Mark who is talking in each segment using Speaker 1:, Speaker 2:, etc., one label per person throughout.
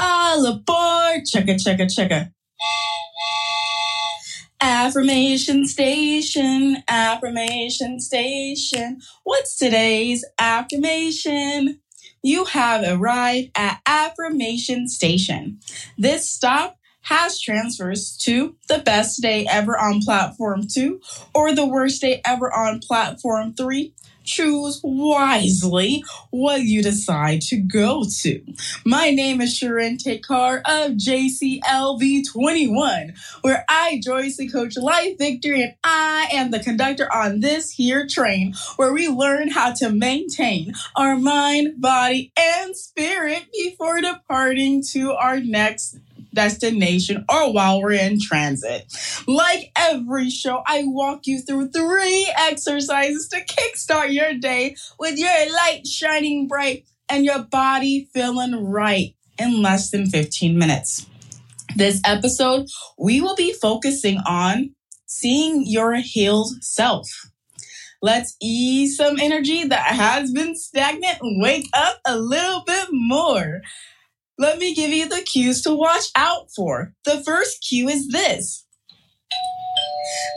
Speaker 1: All aboard. Checka, checka, checka. Affirmation station, affirmation station. What's today's affirmation? You have arrived at affirmation station. This stop has transfers to the best day ever on platform two or the worst day ever on platform three choose wisely what you decide to go to. My name is Charente Carr of JCLV21, where I joyously coach life victory and I am the conductor on this here train where we learn how to maintain our mind, body, and spirit before departing to our next destination or while we're in transit. Like every show, I walk you through three exercises to kickstart your day with your light shining bright and your body feeling right in less than 15 minutes. This episode, we will be focusing on seeing your healed self. Let's ease some energy that has been stagnant and wake up a little bit more. Let me give you the cues to watch out for. The first cue is this.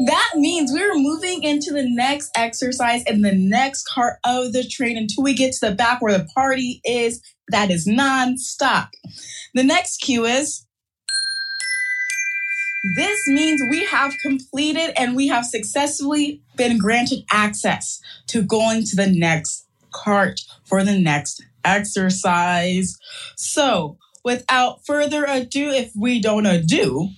Speaker 1: That means we're moving into the next exercise in the next part of the train until we get to the back where the party is. That is non-stop. The next cue is this means we have completed and we have successfully been granted access to going to the next cart for the next exercise. So, without further ado, if we don't ado,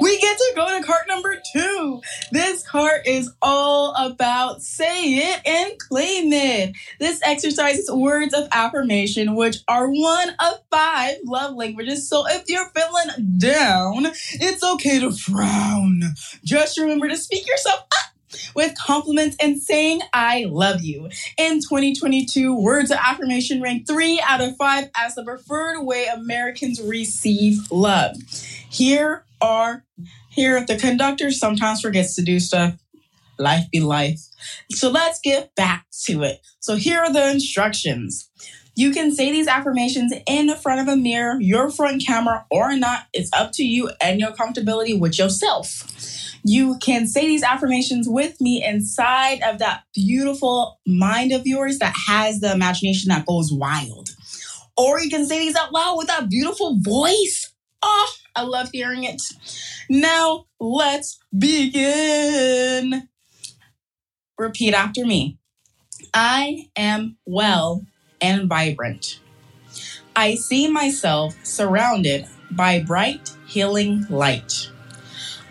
Speaker 1: we get to go to cart number two. This cart is all about say it and claim it. This exercise is words of affirmation, which are one of five love languages. So if you're feeling down, it's okay to frown. Just remember to speak yourself with compliments and saying, I love you. In 2022, words of affirmation ranked three out of five as the preferred way Americans receive love. Here are, here the conductor sometimes forgets to do stuff. Life be life. So let's get back to it. So here are the instructions. You can say these affirmations in front of a mirror, your front camera, or not. It's up to you and your comfortability with yourself. You can say these affirmations with me inside of that beautiful mind of yours that has the imagination that goes wild. Or you can say these out loud with that beautiful voice. Oh, I love hearing it. Now, let's begin. Repeat after me. I am well and vibrant. I see myself surrounded by bright, healing light.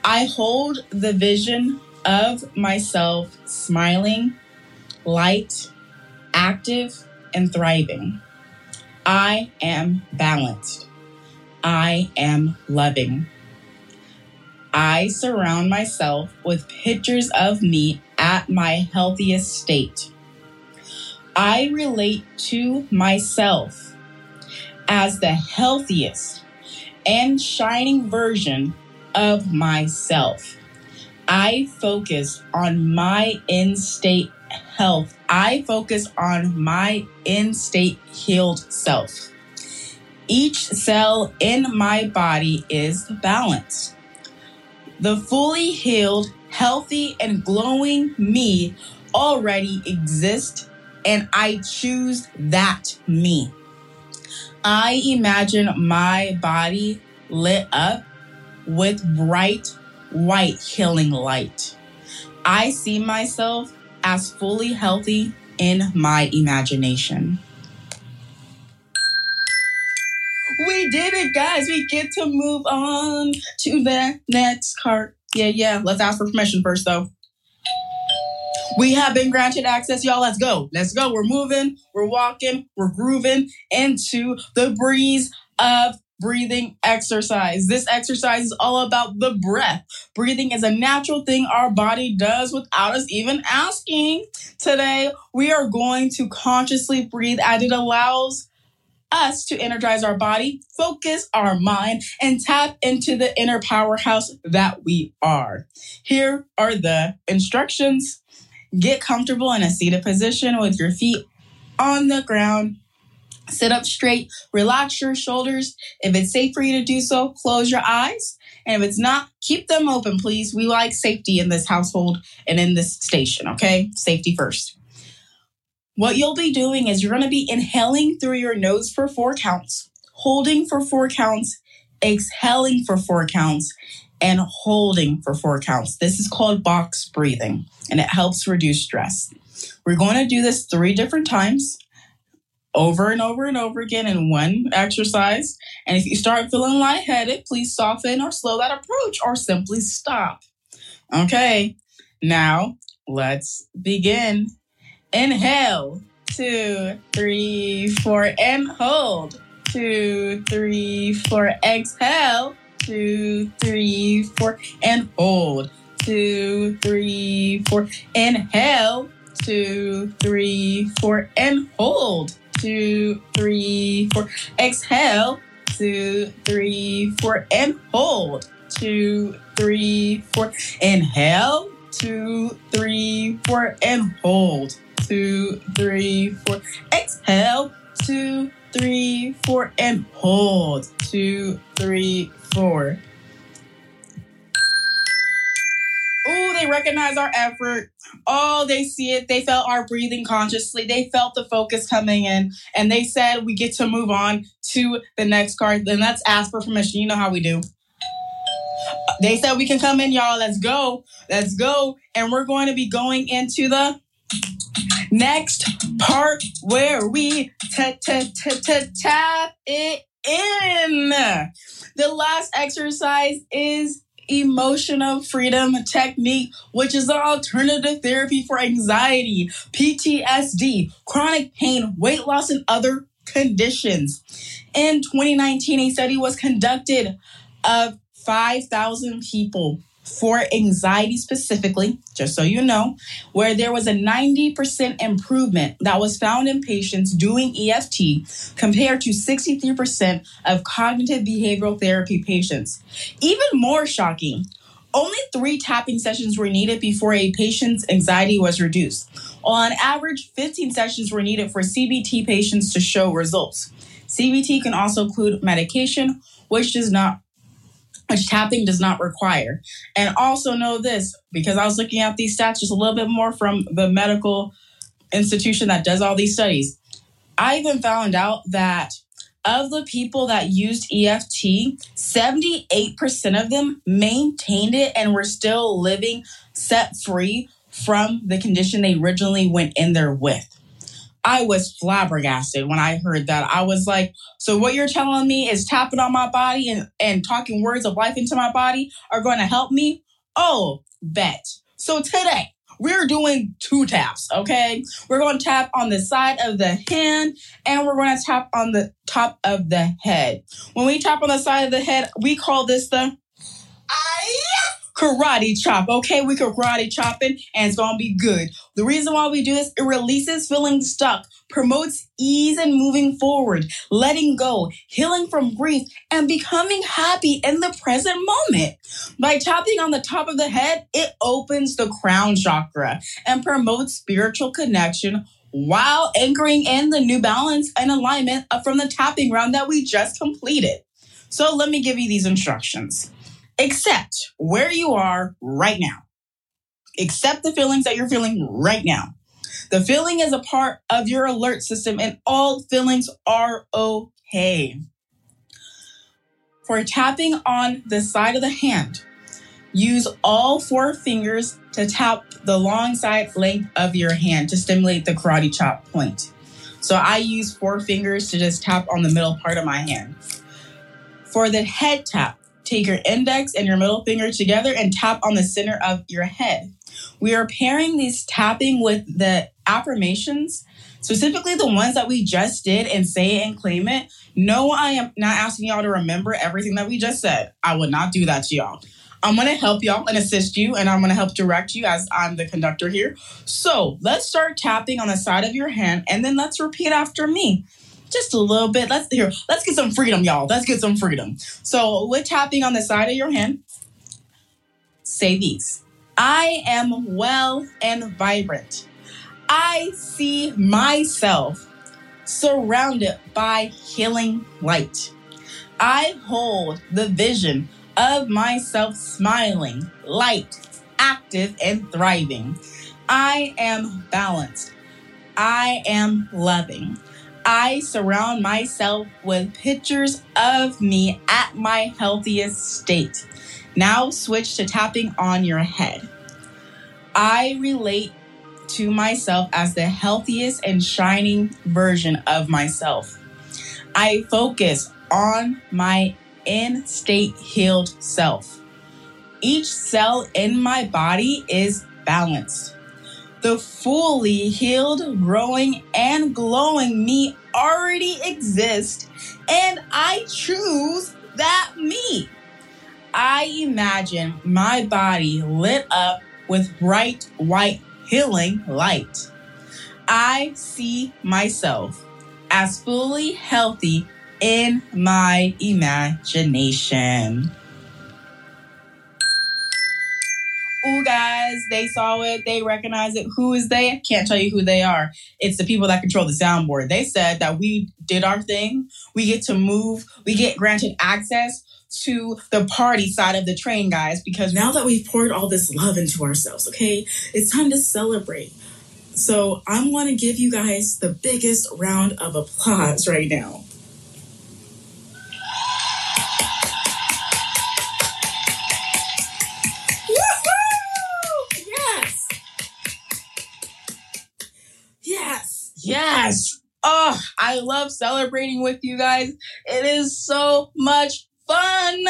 Speaker 1: I hold the vision of myself smiling, light, active, and thriving. I am balanced. I am loving. I surround myself with pictures of me at my healthiest state. I relate to myself as the healthiest and shining version of myself. I focus on my in state health. I focus on my in state healed self. Each cell in my body is balanced. The fully healed, healthy, and glowing me already exists, and I choose that me. I imagine my body lit up with bright white healing light. I see myself as fully healthy in my imagination. We did it, guys. We get to move on to the next card. Yeah, yeah. Let's ask for permission first, though. We have been granted access, y'all. Let's go. Let's go. We're moving, we're walking, we're grooving into the breeze of breathing exercise. This exercise is all about the breath. Breathing is a natural thing our body does without us even asking. Today, we are going to consciously breathe as it allows us to energize our body, focus our mind, and tap into the inner powerhouse that we are. Here are the instructions. Get comfortable in a seated position with your feet on the ground Sit up straight, relax your shoulders. If it's safe for you to do so, close your eyes. And if it's not, keep them open, please. We like safety in this household and in this station, okay? Safety first. What you'll be doing is you're to be inhaling through your nose for four counts, holding for four counts, exhaling for four counts, and holding for four counts. This is called box breathing, and it helps reduce stress. We're going to do this three different times over and over and over again in one exercise. And if you start feeling lightheaded, please soften or slow that approach or simply stop. Okay, now let's begin. Inhale, two, three, four, and hold. Two, three, four, exhale. Two, three, four, and hold. Two, three, four, inhale. Two, three, four, and hold two, three, four. Exhale, two, three, four, and hold. Two, three, four. Inhale, two, three, four, and hold. Two, three, four. Exhale, two, three, four, and hold. Two, three, four. They recognize our effort. Oh, they see it. They felt our breathing consciously. They felt the focus coming in. And they said we get to move on to the next card. Then let's ask for permission. You know how we do. They said we can come in, y'all. Let's go. Let's go. And we're going to be going into the next part where we tap it in. The last exercise is emotional freedom technique, which is an alternative therapy for anxiety, PTSD, chronic pain, weight loss, and other conditions. In 2019, a study was conducted of 5,000 people for anxiety specifically, just so you know, where there was a 90% improvement that was found in patients doing EFT compared to 63% of cognitive behavioral therapy patients. Even more shocking, only three tapping sessions were needed before a patient's anxiety was reduced. On average, 15 sessions were needed for CBT patients to show results. CBT can also include medication, which does not which tapping does not require. And also know this because I was looking at these stats just a little bit more from the medical institution that does all these studies. I even found out that of the people that used EFT, 78% of them maintained it and were still living set free from the condition they originally went in there with. I was flabbergasted when I heard that. I was like, so what you're telling me is tapping on my body and, and talking words of life into my body are going to help me? Oh, bet. So today, we're doing two taps, okay? We're going to tap on the side of the hand and we're going to tap on the top of the head. When we tap on the side of the head, we call this the karate chop. Okay, we karate chopping and it's gonna be good. The reason why we do this, it releases feeling stuck, promotes ease and moving forward, letting go, healing from grief, and becoming happy in the present moment. By tapping on the top of the head, it opens the crown chakra and promotes spiritual connection while anchoring in the new balance and alignment from the tapping round that we just completed. So let me give you these instructions. Accept where you are right now. Accept the feelings that you're feeling right now. The feeling is a part of your alert system, and all feelings are okay. For tapping on the side of the hand, use all four fingers to tap the long side length of your hand to stimulate the karate chop point. So I use four fingers to just tap on the middle part of my hand. For the head tap, Take your index and your middle finger together and tap on the center of your head. We are pairing these tapping with the affirmations, specifically the ones that we just did and say it and claim it. No, I am not asking y'all to remember everything that we just said. I would not do that to y'all. I'm to help y'all and assist you, and I'm to help direct you as I'm the conductor here. So let's start tapping on the side of your hand, and then let's repeat after me just a little bit. Let's here. Let's get some freedom, y'all. Let's get some freedom. So with tapping on the side of your hand, say these. I am well and vibrant. I see myself surrounded by healing light. I hold the vision of myself smiling, light, active, and thriving. I am balanced. I am loving. I surround myself with pictures of me at my healthiest state. Now switch to tapping on your head. I relate to myself as the healthiest and shining version of myself. I focus on my in state healed self. Each cell in my body is balanced. The fully healed, growing, and glowing me already exists, and I choose that me. I imagine my body lit up with bright white healing light. I see myself as fully healthy in my imagination. Guys, they saw it. They recognize it. Who is they? Can't tell you who they are. It's the people that control the soundboard. They said that we did our thing. We get to move. We get granted access to the party side of the train, guys, because now that we've poured all this love into ourselves, okay, it's time to celebrate. So I'm going to give you guys the biggest round of applause right now. Love celebrating with you guys. It is so much fun.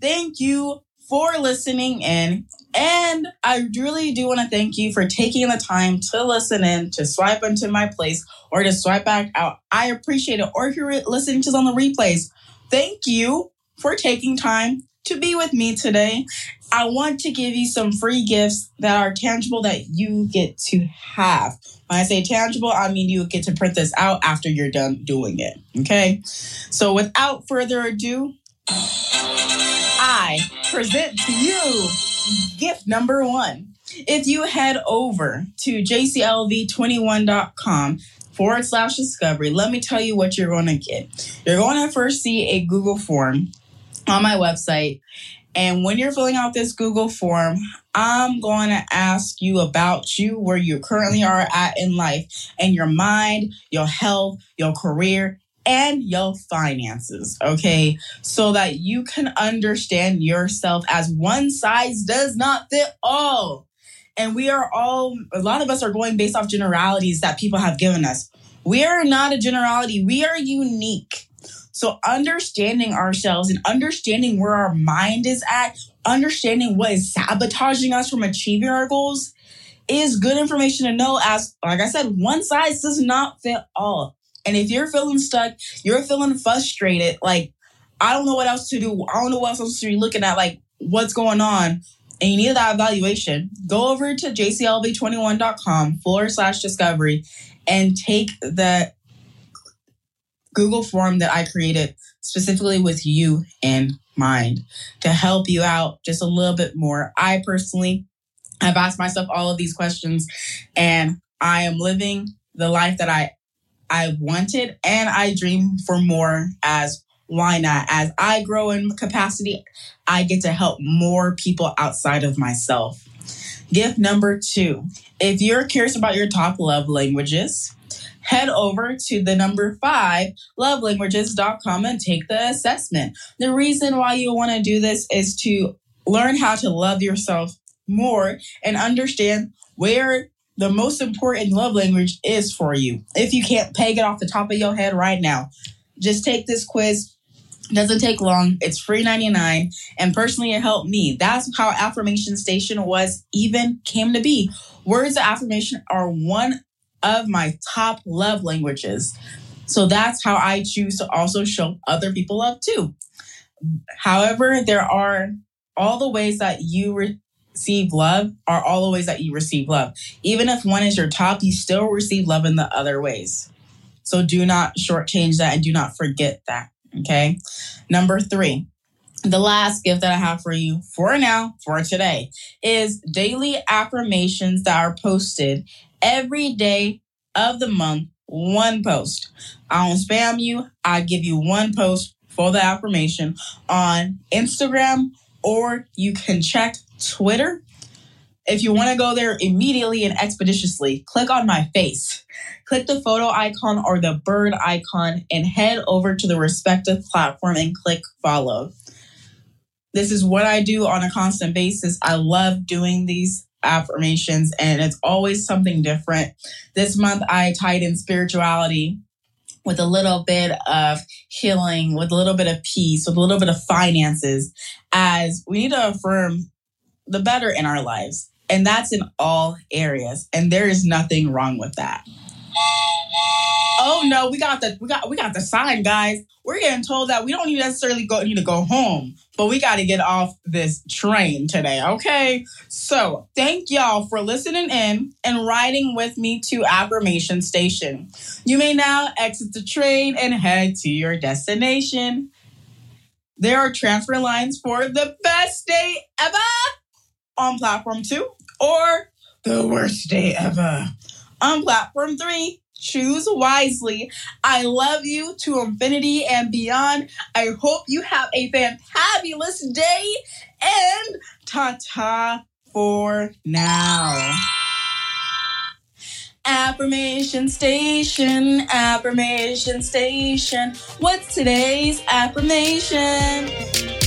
Speaker 1: Thank you for listening in. And I really do want to thank you for taking the time to listen in, to swipe into my place, or to swipe back out. I appreciate it. Or if you're listening to this on the replays, thank you for taking time to be with me today. I want to give you some free gifts that are tangible that you get to have. When I say tangible, I mean you get to print this out after you're done doing it. Okay. So without further ado, I present to you gift number one. If you head over to jclv21.com forward slash discovery, let me tell you what you're going to get. You're going to first see a Google form on my website. And when you're filling out this Google form, I'm going to ask you about you, where you currently are at in life, and your mind, your health, your career, and your finances, okay? So that you can understand yourself as one size does not fit all. And we are all, a lot of us are going based off generalities that people have given us. We are not a generality, we are unique. So, understanding ourselves and understanding where our mind is at, understanding what is sabotaging us from achieving our goals is good information to know. As, like I said, one size does not fit all. And if you're feeling stuck, you're feeling frustrated, like, I don't know what else to do. I don't know what else to be looking at, like, what's going on. And you need that evaluation. Go over to jclv21.com forward slash discovery and take the Google form that I created specifically with you in mind to help you out just a little bit more. I personally have asked myself all of these questions and I am living the life that I I wanted and I dream for more as why not? As I grow in capacity, I get to help more people outside of myself. Gift number two if you're curious about your top love languages, head over to the number five, lovelanguages.com, and take the assessment. The reason why you want to do this is to learn how to love yourself more and understand where the most important love language is for you. If you can't peg it off the top of your head right now, just take this quiz. Doesn't take long. It's free 99. And personally, it helped me. That's how Affirmation Station was even came to be. Words of affirmation are one of my top love languages. So that's how I choose to also show other people love too. However, there are all the ways that you receive love are all the ways that you receive love. Even if one is your top, you still receive love in the other ways. So do not shortchange that and do not forget that. Okay. Number three, the last gift that I have for you for now, for today, is daily affirmations that are posted every day of the month one post. I don't spam you. I give you one post for the affirmation on Instagram, or you can check Twitter. If you want to go there immediately and expeditiously, click on my face. Click the photo icon or the bird icon and head over to the respective platform and click follow. This is what I do on a constant basis. I love doing these affirmations and it's always something different. This month I tied in spirituality with a little bit of healing, with a little bit of peace, with a little bit of finances, as we need to affirm the better in our lives. And that's in all areas. And there is nothing wrong with that. Oh no, we got the we got we got the sign, guys. We're getting told that we don't necessarily go need to go home, but we got to get off this train today. Okay, so thank y'all for listening in and riding with me to Affirmation Station. You may now exit the train and head to your destination. There are transfer lines for the best day ever on platform two or the worst day ever on platform three choose wisely. I love you to infinity and beyond. I hope you have a fantabulous day and ta ta for now. Affirmation station, affirmation station. What's today's affirmation?